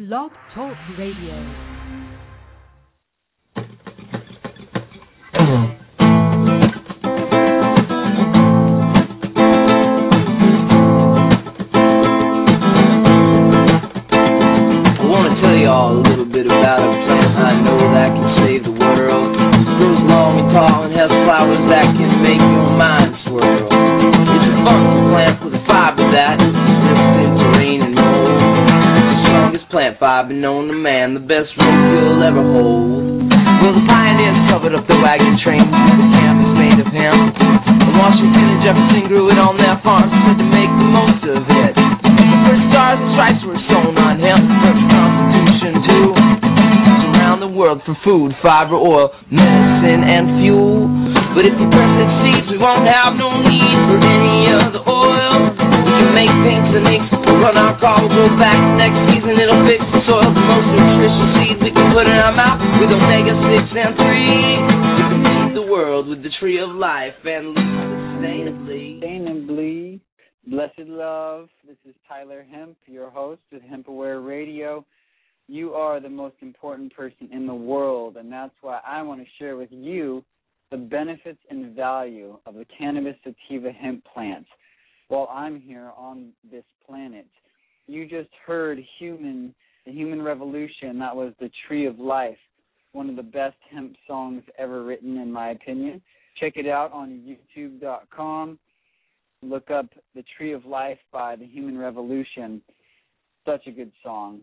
Blog Talk Radio. You'll hold. Well, the pioneers covered up the wagon train with canvas made of him. Washington and Jefferson grew it on their farms, tried to make the most of it. The first stars and stripes were sewn on him, first Constitution too. Around the world for food, fiber, oil, medicine, and fuel. But if you press its seeds, we won't have no need for any other oil. We can make paints and inks, run our car, we'll go back next season, it'll fix the soil. With omega 6 and 3. We can feed the world with the tree of life and live sustainably. Sustainably. Blessed love. This is Tyler Hemp, your host with Hemp Aware Radio. You are the most important person in the world, and that's why I want to share with you the benefits and value of the cannabis sativa hemp plant while I'm here on this planet. You just heard human the human revolution, that was the tree of life, one of the best hemp songs ever written in my opinion. Check it out on youtube.com look up The Tree of Life by The Human Revolution. Such a good song.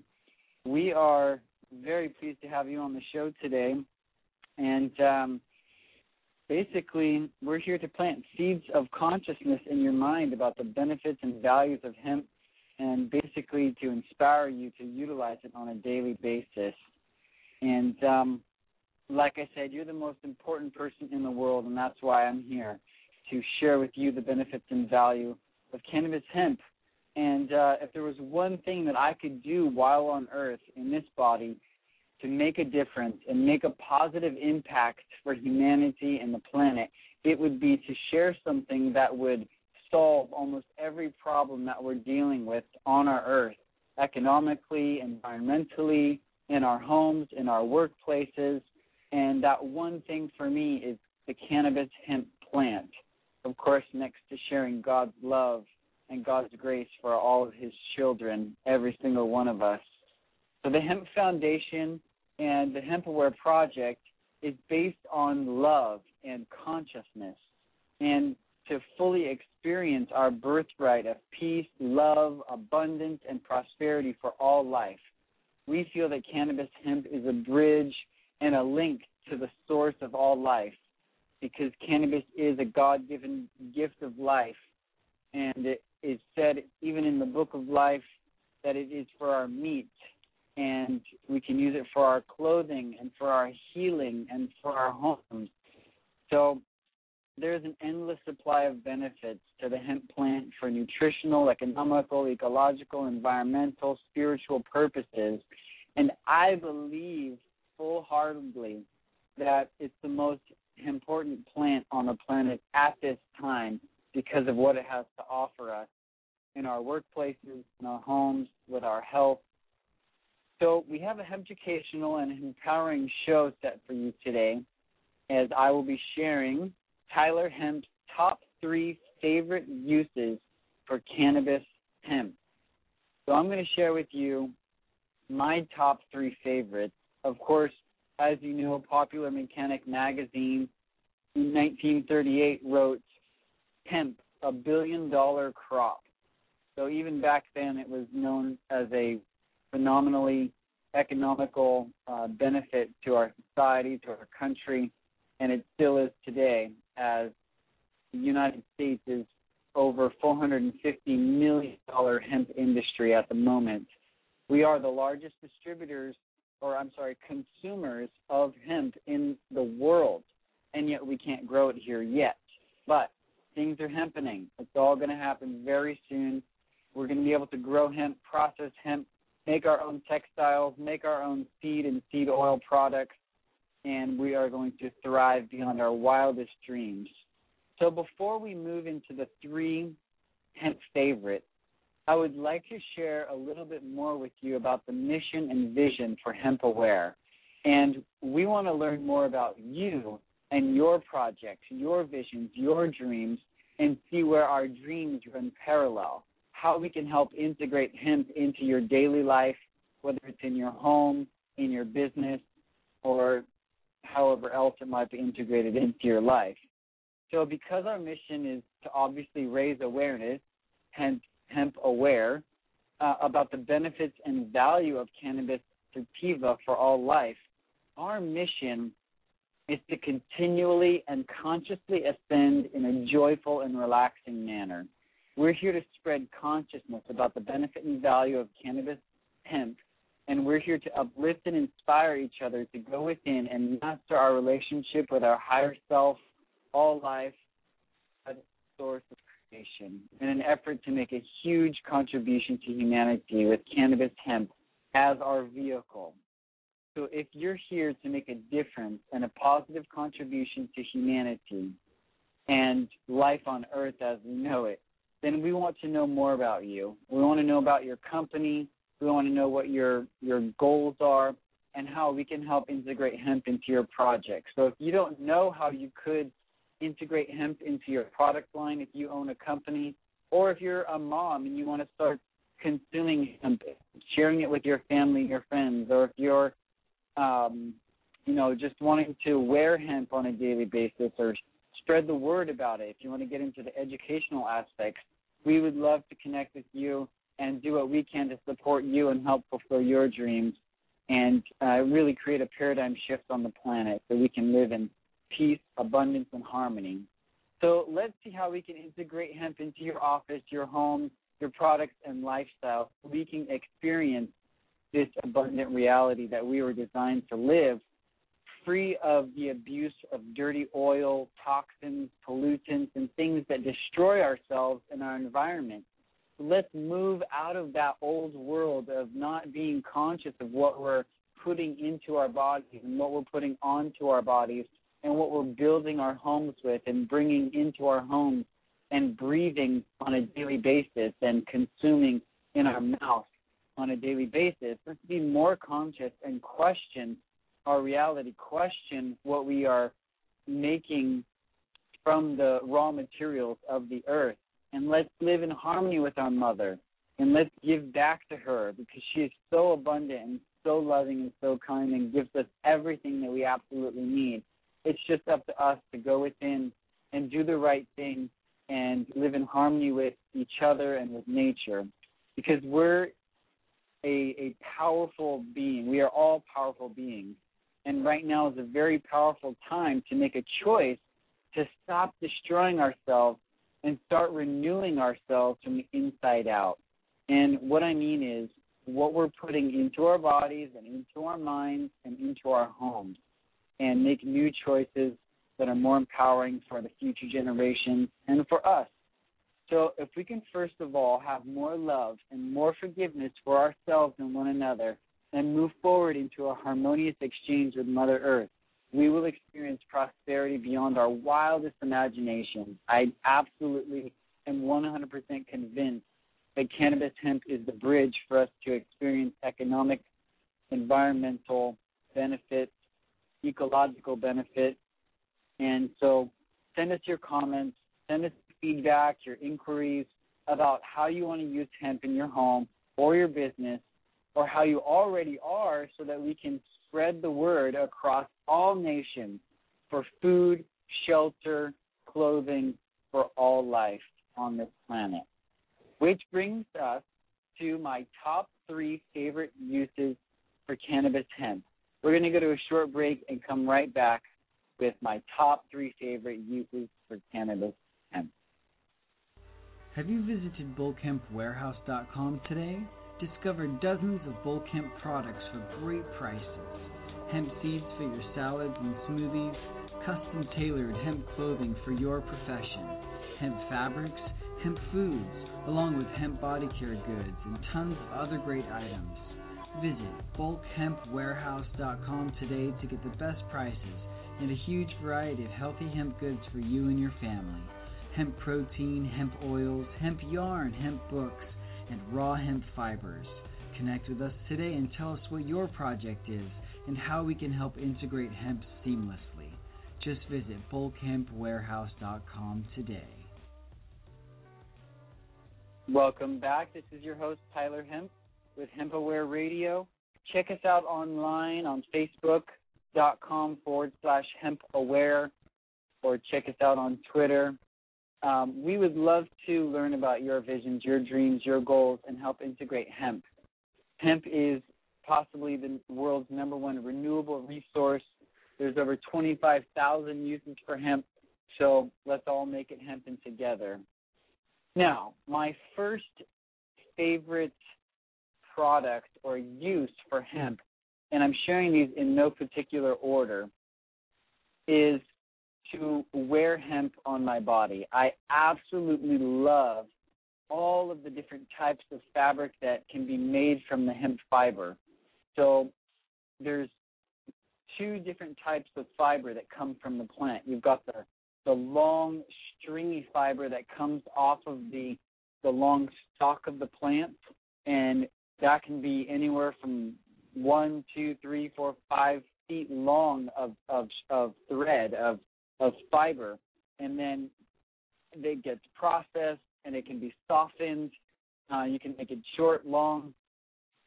We are very pleased to have you on the show today. And um, basically, we're here to plant seeds of consciousness in your mind about the benefits and values of hemp and basically to inspire you to utilize it on a daily basis. And um, like I said, you're the most important person in the world, and that's why I'm here to share with you the benefits and value of cannabis hemp. And uh, if there was one thing that I could do while on earth in this body to make a difference and make a positive impact for humanity and the planet, it would be to share something that would solve almost every problem that we're dealing with on our earth economically, environmentally, in our homes, in our workplaces. And that one thing for me is the cannabis hemp plant of course, next to sharing God's love and God's grace for all of His children, every single one of us. So, the Hemp Foundation and the Hemp Aware Project is based on love and consciousness, and to fully experience our birthright of peace, love, abundance, and prosperity for all life. We feel that cannabis hemp is a bridge and a link to the source of all life because cannabis is a God given gift of life. And it is said, even in the book of life, that it is for our meat. And we can use it for our clothing and for our healing and for our homes. So there's an endless supply of benefits to the hemp plant for nutritional, economical, ecological, environmental, spiritual purposes. And I believe full heartedly that it's the most important plant on the planet at this time because of what it has to offer us in our workplaces, in our homes, with our health. So we have an educational and empowering show set for you today as I will be sharing Tyler Hemp's top three favorite uses for cannabis hemp. So I'm going to share with you my top three favorites. Of course, as you know, Popular Mechanic magazine in 1938 wrote hemp, a billion dollar crop. So even back then, it was known as a phenomenally economical uh, benefit to our society, to our country, and it still is today, as the United States is over 450 million dollar hemp industry at the moment. We are the largest distributors, or I'm sorry, consumers of hemp in the world and yet we can't grow it here yet. But things are happening. It's all going to happen very soon. We're going to be able to grow hemp, process hemp, make our own textiles, make our own seed and seed oil products, and we are going to thrive beyond our wildest dreams. So before we move into the three hemp favorites, I would like to share a little bit more with you about the mission and vision for Hemp Aware. And we want to learn more about you and your projects, your visions, your dreams, and see where our dreams run parallel. How we can help integrate hemp into your daily life, whether it's in your home, in your business, or however else it might be integrated into your life. So, because our mission is to obviously raise awareness, hence hemp aware, uh, about the benefits and value of cannabis sativa for all life, our mission is to continually and consciously ascend in a joyful and relaxing manner. We're here to spread consciousness about the benefit and value of cannabis hemp, and we're here to uplift and inspire each other to go within and master our relationship with our higher self, all life, source of creation, in an effort to make a huge contribution to humanity with cannabis hemp as our vehicle. So if you're here to make a difference and a positive contribution to humanity and life on earth as we know it, then we want to know more about you. We want to know about your company. We want to know what your your goals are and how we can help integrate hemp into your project. So if you don't know how you could integrate hemp into your product line if you own a company or if you're a mom and you want to start consuming hemp, sharing it with your family, your friends, or if you're um, you know, just wanting to wear hemp on a daily basis or spread the word about it, if you want to get into the educational aspects, we would love to connect with you and do what we can to support you and help fulfill your dreams and uh, really create a paradigm shift on the planet so we can live in peace, abundance, and harmony. So let's see how we can integrate hemp into your office, your home, your products, and lifestyle so we can experience this abundant reality that we were designed to live free of the abuse of dirty oil, toxins, pollutants, and things that destroy ourselves and our environment. Let's move out of that old world of not being conscious of what we're putting into our bodies and what we're putting onto our bodies and what we're building our homes with and bringing into our homes and breathing on a daily basis and consuming in our mouth on a daily basis. Let's be more conscious and question our reality, question what we are making from the raw materials of the earth. And let's live in harmony with our mother. And let's give back to her because she is so abundant and so loving and so kind and gives us everything that we absolutely need. It's just up to us to go within and do the right thing and live in harmony with each other and with nature because we're a, a powerful being. We are all powerful beings. And right now is a very powerful time to make a choice to stop destroying ourselves and start renewing ourselves from the inside out. And what I mean is what we're putting into our bodies and into our minds and into our homes and make new choices that are more empowering for the future generations and for us. So, if we can first of all have more love and more forgiveness for ourselves and one another, and move forward into a harmonious exchange with Mother Earth, we will experience prosperity beyond our wildest imagination. I absolutely am 100% convinced that cannabis hemp is the bridge for us to experience economic, environmental benefits, ecological benefits. And so, send us your comments, send us feedback, your inquiries about how you want to use hemp in your home or your business, or how you already are, so that we can spread the word across all nations for food, shelter, clothing for all life on this planet. Which brings us to my top three favorite uses for cannabis hemp. We're going to go to a short break and come right back with my top three favorite uses for cannabis hemp. Have you visited bulkhempwarehouse.com today? Discover dozens of bulk hemp products for great prices. Hemp seeds for your salads and smoothies, custom tailored hemp clothing for your profession, hemp fabrics, hemp foods, along with hemp body care goods and tons of other great items. Visit bulkhempwarehouse.com today to get the best prices and a huge variety of healthy hemp goods for you and your family hemp protein, hemp oils, hemp yarn, hemp books, and raw hemp fibers. Connect with us today and tell us what your project is and how we can help integrate hemp seamlessly. Just visit bulkhempwarehouse.com today. Welcome back. This is your host, Tyler Hemp, with HempAware Radio. Check us out online on Facebook.com forward slash HempAware or check us out on Twitter. Um, we would love to learn about your visions, your dreams, your goals, and help integrate hemp. Hemp is possibly the world's number one renewable resource. There's over 25,000 uses for hemp, so let's all make it hemp together. Now, my first favorite product or use for hemp, and I'm sharing these in no particular order, is to wear hemp on my body. I absolutely love all of the different types of fabric that can be made from the hemp fiber. So there's two different types of fiber that come from the plant. You've got the the long stringy fiber that comes off of the the long stalk of the plant and that can be anywhere from one, two, three, four, five feet long of of, of thread of of fiber, and then it gets processed and it can be softened. Uh, you can make it short, long,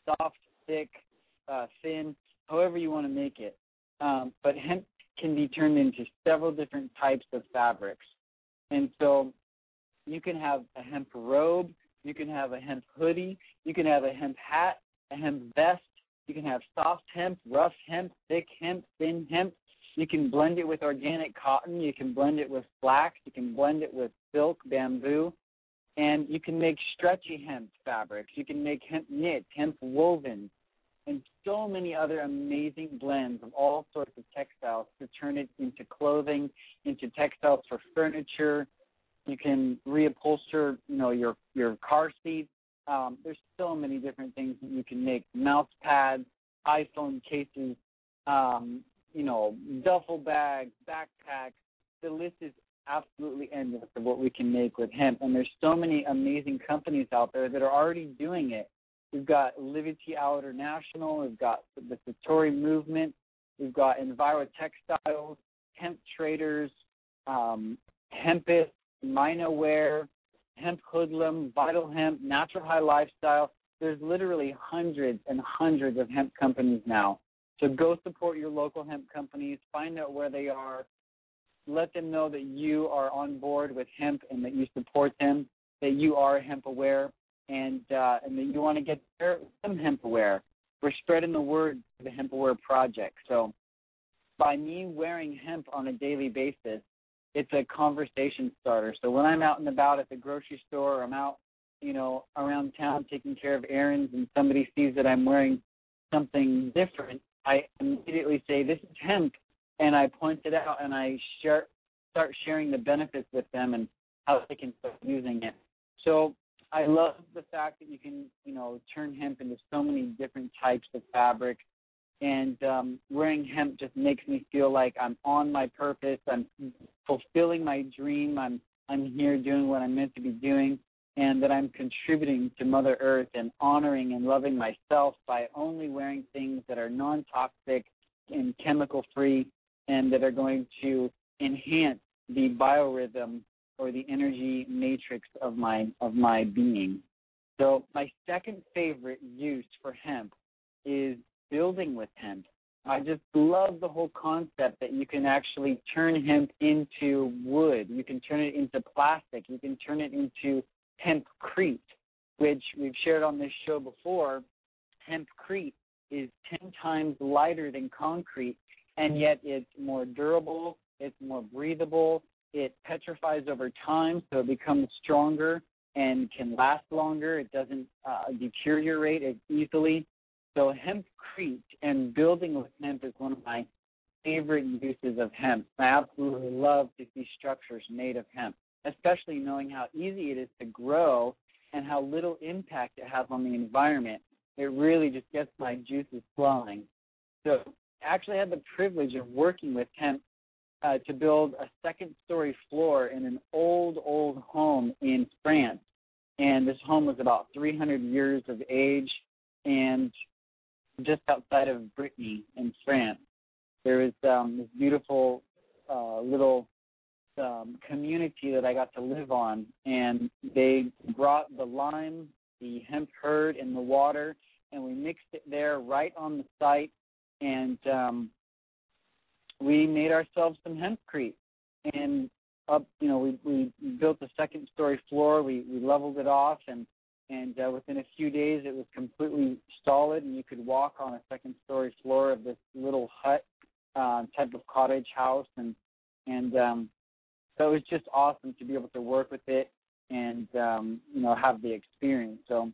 soft, thick, uh, thin, however you want to make it. Um, but hemp can be turned into several different types of fabrics. And so you can have a hemp robe, you can have a hemp hoodie, you can have a hemp hat, a hemp vest, you can have soft hemp, rough hemp, thick hemp, thin hemp. You can blend it with organic cotton, you can blend it with flax, you can blend it with silk, bamboo, and you can make stretchy hemp fabrics. You can make hemp knit, hemp woven, and so many other amazing blends of all sorts of textiles to turn it into clothing, into textiles for furniture. You can reupholster, you know, your your car seats. Um, there's so many different things that you can make: mouse pads, iPhone cases, um, you know, duffel bags, backpacks. The list is absolutely endless of what we can make with hemp, and there's so many amazing companies out there that are already doing it. We've got Liberty Outer National. We've got the Satori Movement. We've got Enviro Textiles, Hemp Traders, um, Hempest, Minoware, Hemp Hoodlamb, Vital Hemp, Natural High Lifestyle. There's literally hundreds and hundreds of hemp companies now. So go support your local hemp companies. Find out where they are. Let them know that you are on board with hemp and that you support them. That you are hemp aware and uh, and that you want to get them hemp aware. We're spreading the word to the hemp aware project. So by me wearing hemp on a daily basis, it's a conversation starter. So when I'm out and about at the grocery store, or I'm out, you know, around town taking care of errands, and somebody sees that I'm wearing something different, I immediately say, "This is hemp," and I point it out and I share, start sharing the benefits with them and how they can start using it. So I love the fact that you can, you know, turn hemp into so many different types of fabric. And um, wearing hemp just makes me feel like I'm on my purpose. I'm fulfilling my dream. I'm I'm here doing what I'm meant to be doing, and that I'm contributing to Mother Earth and honoring and loving myself by only wearing things that are non-toxic and chemical-free, and that are going to enhance the biorhythm or the energy matrix of my of my being. So my second favorite use for hemp is building with hemp. I just love the whole concept that you can actually turn hemp into wood. You can turn it into plastic. You can turn it into hempcrete, which we've shared on this show before. Hempcrete is 10 times lighter than concrete, and yet it's more durable, it's more breathable, it petrifies over time, so it becomes stronger and can last longer. It doesn't uh, deteriorate as easily. So hempcrete and building with hemp is one of my favorite uses of hemp. I absolutely love to see structures made of hemp, especially knowing how easy it is to grow and how little impact it has on the environment. It really just gets my juices flowing. So actually had the privilege of working with hemp uh, to build a second story floor in an old, old home in France. and this home was about 300 years of age, and just outside of Brittany in France, there was um, this beautiful uh, little um, community that I got to live on, and they brought the lime, the hemp hurd, and the water, and we mixed it there right on the site, and um, we made ourselves some hempcrete. And up, you know, we we built a second story floor. We we leveled it off, and and uh, within a few days, it was completely solid, and you could walk on a second story floor of this little hut uh, type of cottage house, and and um, so it was just awesome to be able to work with it and um, you know have the experience. So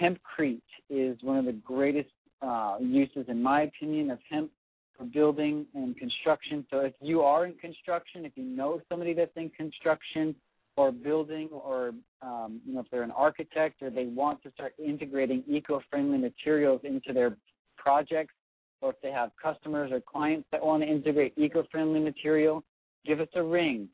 hempcrete is one of the greatest uh, uses, in my opinion, of hemp for building and construction. So if you are in construction, if you know somebody that's in construction or building, or um, you know if they're an architect or they want to start integrating eco-friendly materials into their projects, or if they have customers or clients that want to integrate eco-friendly material, give us a ring,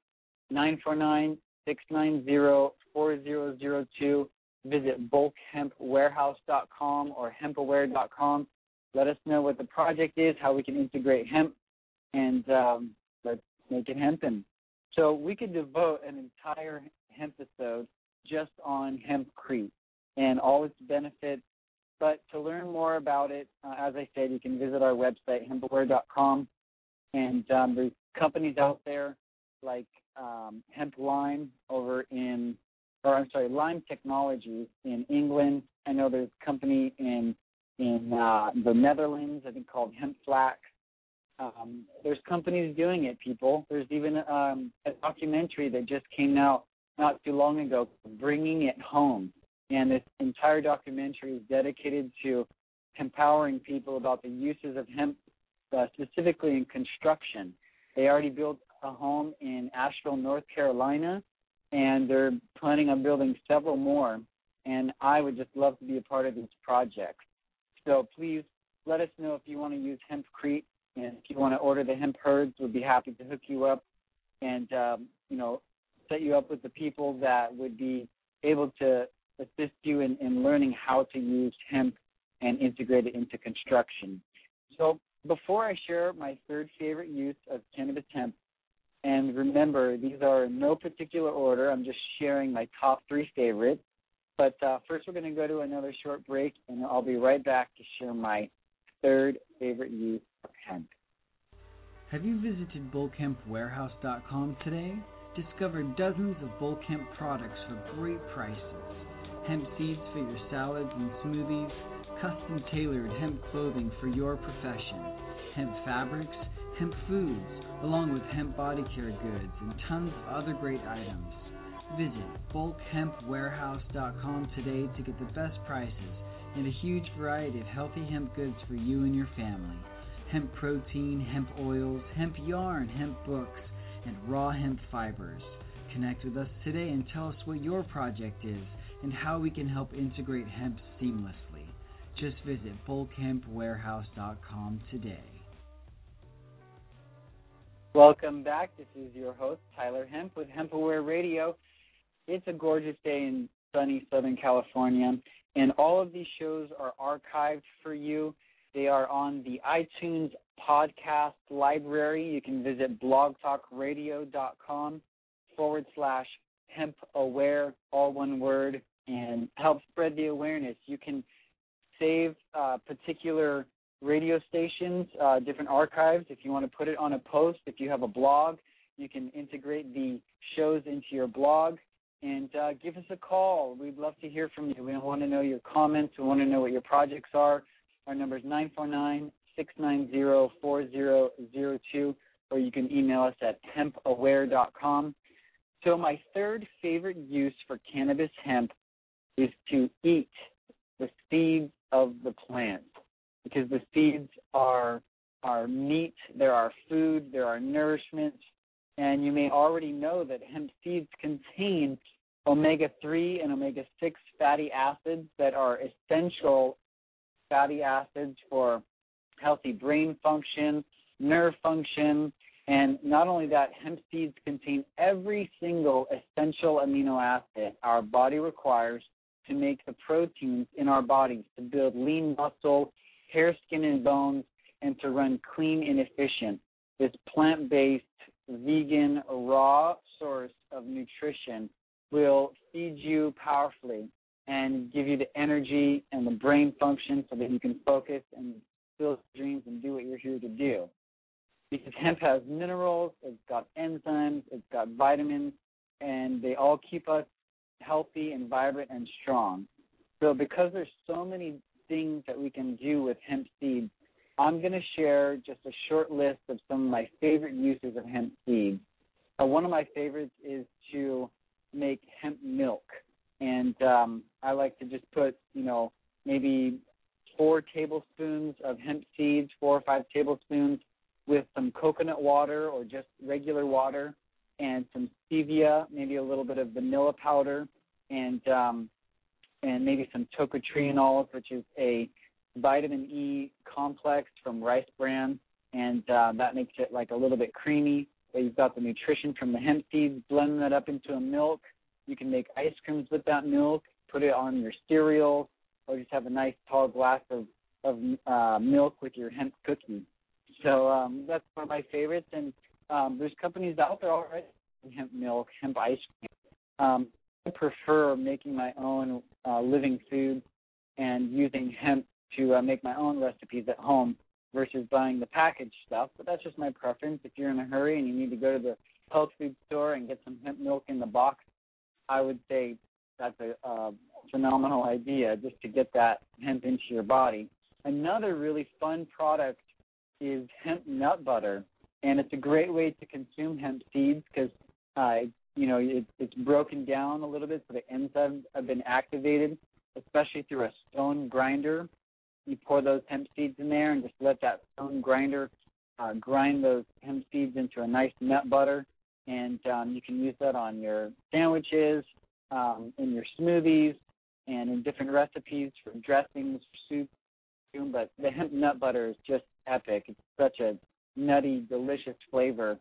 949-690-4002. Visit bulkhempwarehouse.com or hempaware.com. Let us know what the project is, how we can integrate hemp, and um, let's make it hempen. So we could devote an entire hemp episode just on hempcrete and all its benefits. But to learn more about it, uh, as I said, you can visit our website, hempaware.com. And um, there's companies out there like um, Hemp Lime over in, or I'm sorry, Lime Technologies in England. I know there's a company in in uh, the Netherlands, I think called Hemp Flax. Um, there's companies doing it, people. There's even um, a documentary that just came out not too long ago, Bringing It Home. And this entire documentary is dedicated to empowering people about the uses of hemp, uh, specifically in construction. They already built a home in Asheville, North Carolina, and they're planning on building several more. And I would just love to be a part of these projects. So please let us know if you want to use hempcrete, and if you want to order the hemp hurds, we'd be happy to hook you up and um, you know set you up with the people that would be able to assist you in, in learning how to use hemp and integrate it into construction. So before I share my third favorite use of cannabis hemp, and remember, these are in no particular order. I'm just sharing my top three favorites. But uh, first, we're going to go to another short break, and I'll be right back to share my third favorite use of hemp. Have you visited bulkhempwarehouse.com today? Discover dozens of bulk hemp products for great prices. Hemp seeds for your salads and smoothies, custom tailored hemp clothing for your profession, hemp fabrics, hemp foods, along with hemp body care goods and tons of other great items. Visit bulkhempwarehouse.com today to get the best prices and a huge variety of healthy hemp goods for you and your family. Hemp protein, hemp oils, hemp yarn, hemp books, and raw hemp fibers. Connect with us today and tell us what your project is and how we can help integrate hemp seamlessly. Just visit bulkhempwarehouse.com today. Welcome back. This is your host, Tyler Hemp with HempAware Radio. It's a gorgeous day in sunny Southern California, and all of these shows are archived for you. They are on the iTunes podcast library. You can visit blogtalkradio.com forward slash hemp aware, all one word, and help spread the awareness. You can save uh, particular radio stations, uh, different archives. If you want to put it on a post, if you have a blog, you can integrate the shows into your blog and uh, give us a call. We'd love to hear from you. We want to know your comments. We want to know what your projects are. Our number is 949 690 4002, or you can email us at hempaware.com. So, my third favorite use for cannabis hemp is to eat the seeds of the plant because the seeds are are meat, there are food, there are nourishment, and you may already know that hemp seeds contain omega 3 and omega 6 fatty acids that are essential fatty acids for healthy brain function, nerve function, And not only that, hemp seeds contain every single essential amino acid our body requires to make the proteins in our bodies to build lean muscle, hair, skin, and bones, and to run clean and efficient. This plant based, vegan, raw source of nutrition will feed you powerfully and give you the energy and the brain function so that you can focus and fulfill dreams and do what you're here to do. Because hemp has minerals, it's got enzymes, it's got vitamins, and they all keep us healthy and vibrant and strong. So because there's so many things that we can do with hemp seeds, I'm going to share just a short list of some of my favorite uses of hemp seeds. Uh, one of my favorites is to make hemp milk, and um, I like to just put, you know, maybe four tablespoons of hemp seeds, four or five tablespoons, with some coconut water or just regular water, and some stevia, maybe a little bit of vanilla powder, and um, and maybe some tocotrienols, which is a vitamin E complex from Rice Bran, and uh, that makes it like a little bit creamy. But you've got the nutrition from the hemp seeds, blend that up into a milk. You can make ice creams with that milk, put it on your cereal, or just have a nice tall glass of of uh, milk with your hemp cookie. So um, that's one of my favorites. And um, there's companies out there already hemp milk, hemp ice cream. Um, I prefer making my own uh, living food and using hemp to uh, make my own recipes at home versus buying the packaged stuff. But that's just my preference. If you're in a hurry and you need to go to the health food store and get some hemp milk in the box, I would say that's a uh, phenomenal idea just to get that hemp into your body. Another really fun product is hemp nut butter, and it's a great way to consume hemp seeds because uh, you know it, it's broken down a little bit, so the enzymes have been activated, especially through a stone grinder you pour those hemp seeds in there and just let that stone grinder uh, grind those hemp seeds into a nice nut butter. And um, you can use that on your sandwiches, um, in your smoothies, and in different recipes for dressings, for soup. But the hemp nut butter is just epic. It's such a nutty, delicious flavor,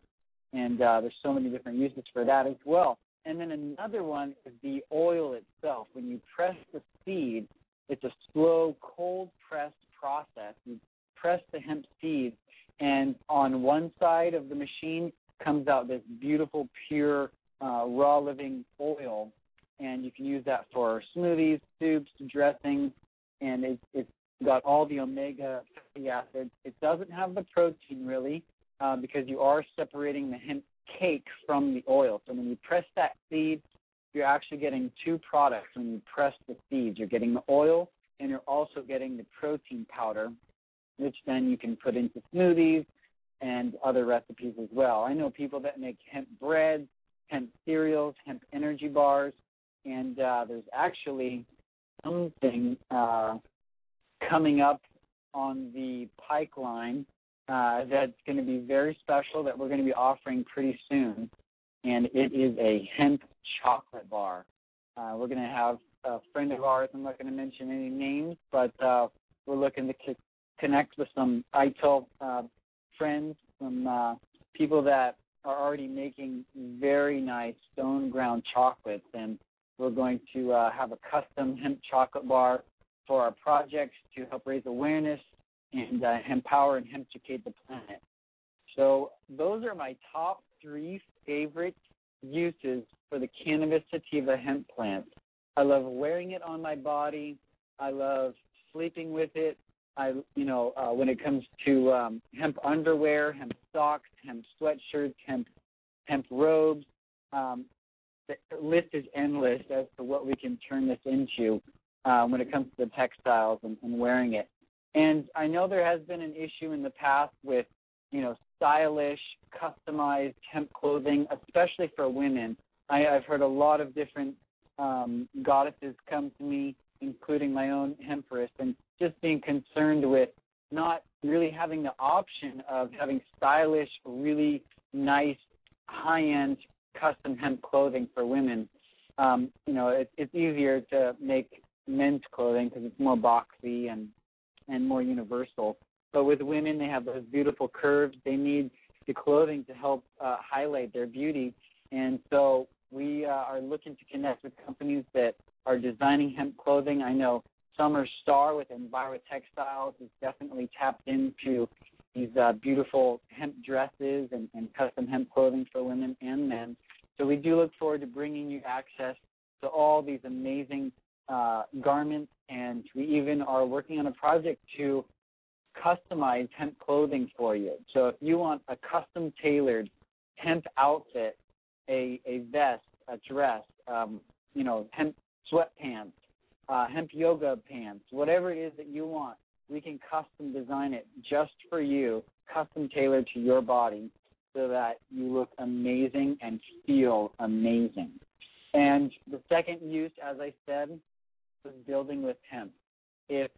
and uh, there's so many different uses for that as well. And then another one is the oil itself. When you press the seed, it's a slow, cold pressed process. You press the hemp seeds, and on one side of the machine comes out this beautiful, pure, uh, raw living oil, and you can use that for smoothies, soups, dressings, and it, it's got all the omega fatty acids. It doesn't have the protein really, uh, because you are separating the hemp cake from the oil. So when you press that seed, you're actually getting two products when you press the seeds. You're getting the oil and you're also getting the protein powder, which then you can put into smoothies and other recipes as well. I know people that make hemp bread, hemp cereals, hemp energy bars, and uh, there's actually something uh, coming up on the pipeline uh, that's going to be very special that we're going to be offering pretty soon and it is a hemp chocolate bar. Uh, we're going to have a friend of ours. I'm not going to mention any names, but uh, we're looking to c- connect with some ITIL uh, friends, some uh, people that are already making very nice stone ground chocolates, and we're going to uh, have a custom hemp chocolate bar for our projects to help raise awareness and uh, empower and educate the planet. So those are my top three favorite uses for the cannabis sativa hemp plant. I love wearing it on my body. I love sleeping with it. I, you know, uh, when it comes to um, hemp underwear, hemp socks, hemp sweatshirts, hemp hemp robes, um, the list is endless as to what we can turn this into uh, when it comes to the textiles and, and wearing it. And I know there has been an issue in the past with, you know, stylish, customized hemp clothing, especially for women. I, I've heard a lot of different um, goddesses come to me, including my own hempress, and just being concerned with not really having the option of having stylish, really nice, high-end custom hemp clothing for women. Um, you know, it, it's easier to make men's clothing because it's more boxy and and more universal. But with women, they have those beautiful curves. They need the clothing to help uh, highlight their beauty. And so we uh, are looking to connect with companies that are designing hemp clothing. I know Summer Star with Enviro Textiles is definitely tapped into these uh, beautiful hemp dresses and, and custom hemp clothing for women and men. So we do look forward to bringing you access to all these amazing uh, garments, and we even are working on a project to customize hemp clothing for you. So if you want a custom tailored hemp outfit, a a vest, a dress, um, you know, hemp sweatpants, uh, hemp yoga pants, whatever it is that you want, we can custom design it just for you, custom tailored to your body, so that you look amazing and feel amazing. And the second use, as I said, building with hemp. If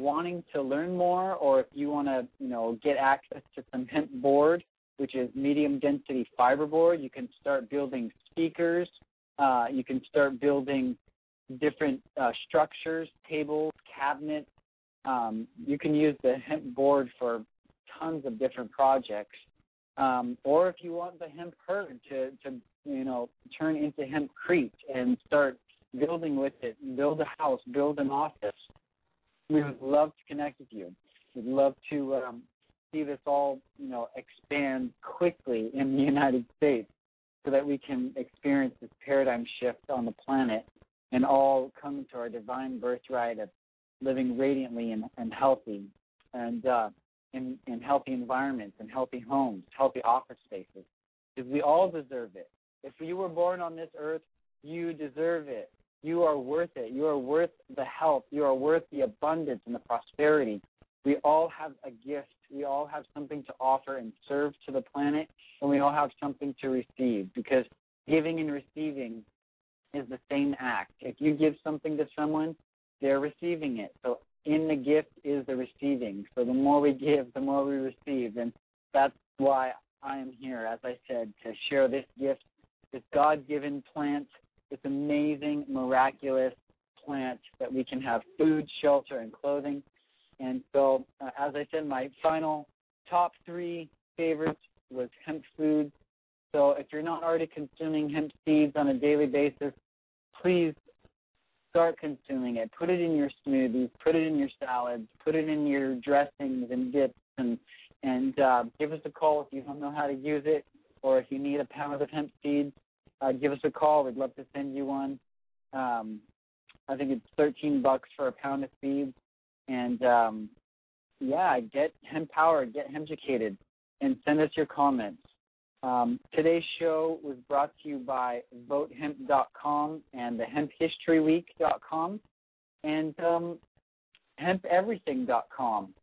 wanting to learn more or if you want to, you know, get access to some hemp board, which is medium density fiberboard, you can start building speakers. Uh, you can start building different uh, structures, tables, cabinets. Um, you can use the hemp board for tons of different projects. Um, or if you want the hemp hurd to, to, you know, turn into hempcrete and start building with it, build a house, build an office, we would love to connect with you. We'd love to um, see this all, you know, expand quickly in the United States so that we can experience this paradigm shift on the planet and all come to our divine birthright of living radiantly and, and healthy and uh, in, in healthy environments and healthy homes, healthy office spaces. Because we all deserve it. If you were born on this earth, you deserve it. You are worth it. You are worth the health. You are worth the abundance and the prosperity. We all have a gift. We all have something to offer and serve to the planet, and we all have something to receive because giving and receiving is the same act. If you give something to someone, they're receiving it. So in the gift is the receiving. So the more we give, the more we receive. And that's why I am here, as I said, to share this gift, this God given plant this amazing, miraculous plant that we can have food, shelter, and clothing. And so, uh, as I said, my final top three favorites was hemp food. So, if you're not already consuming hemp seeds on a daily basis, please start consuming it. Put it in your smoothies, put it in your salads, put it in your dressings and dips, and and uh, give us a call if you don't know how to use it, or if you need a pound of hemp seeds uh, give us a call. We'd love to send you one. Um, I think it's 13 bucks for a pound of seeds. And um, yeah, get hemp power, get hemp educated, and send us your comments. Um, today's show was brought to you by VoteHemp.com and the HempHistoryWeek.com and um, HempEverything.com.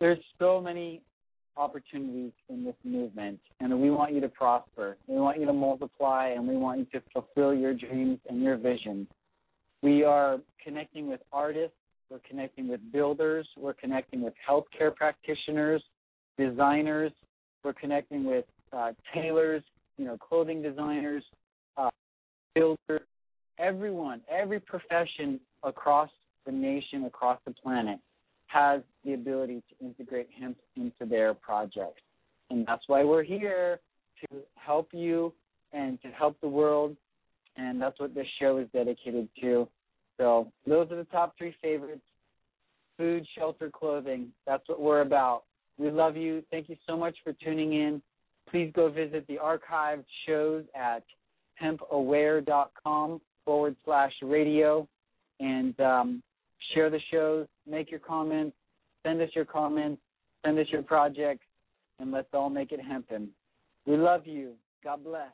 There's so many opportunities in this movement, and we want you to prosper. We want you to multiply, and we want you to fulfill your dreams and your visions. We are connecting with artists, we're connecting with builders, we're connecting with healthcare practitioners, designers, we're connecting with uh, tailors, you know, clothing designers, uh, builders, everyone, every profession across the nation, across the planet has the ability to integrate hemp into their projects. And that's why we're here to help you and to help the world. And that's what this show is dedicated to. So those are the top three favorites food, shelter, clothing. That's what we're about. We love you. Thank you so much for tuning in. Please go visit the archived shows at hempaware.com forward slash radio and um, share the shows, make your comments, send us your comments, send us your projects, and let's all make it happen. We love you. God bless.